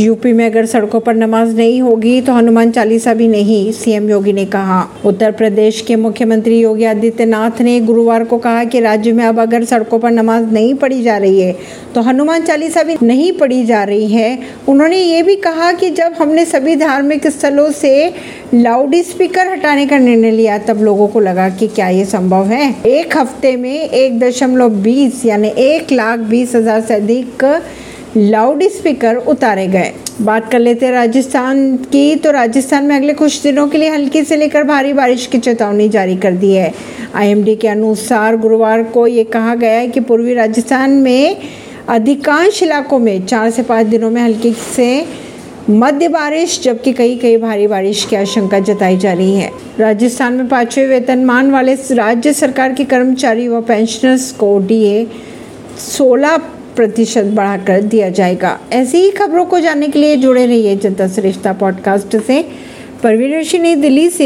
UP में अगर सड़कों पर नमाज़ नहीं होगी तो हनुमान चालीसा भी नहीं, सीएम योगी ने कहा। उत्तर प्रदेश के मुख्यमंत्री योगी आदित्यनाथ ने गुरुवार को कहा कि राज्य में अब अगर सड़कों पर नमाज़ नहीं पढ़ी जा रही है तो हनुमान चालीसा भी नहीं पढ़ी जा रही है। उन्होंने ये भी कहा कि जब हमने सभी धार्मिक स्थलों से लाउड स्पीकर हटाने का निर्णय लिया, तब लोगों को लगा कि क्या ये संभव है? एक हफ़्ते में एक दशमलव बीस, यानी एक लाख बीस हज़ार से अधिक लाउड स्पीकर उतारे गए। बात कर लेते हैं राजस्थान की तो राजस्थान में अगले कुछ दिनों के लिए हल्की से लेकर भारी बारिश की चेतावनी जारी कर दी है। आईएमडी के अनुसार गुरुवार को ये कहा गया है कि पूर्वी राजस्थान में अधिकांश इलाकों में चार से पाँच दिनों में हल्की से मध्य बारिश, जबकि कई कई भारी बारिश की आशंका जताई जा रही है। राजस्थान में पाँचवें वेतनमान वाले राज्य सरकार के कर्मचारी व पेंशनर्स को डीए 16 प्रतिशत बढ़ाकर दिया जाएगा। ऐसी ही खबरों को जानने के लिए जुड़े रहिए जनता श्रेष्ठता पॉडकास्ट से। परवीन ऋषि नई दिल्ली से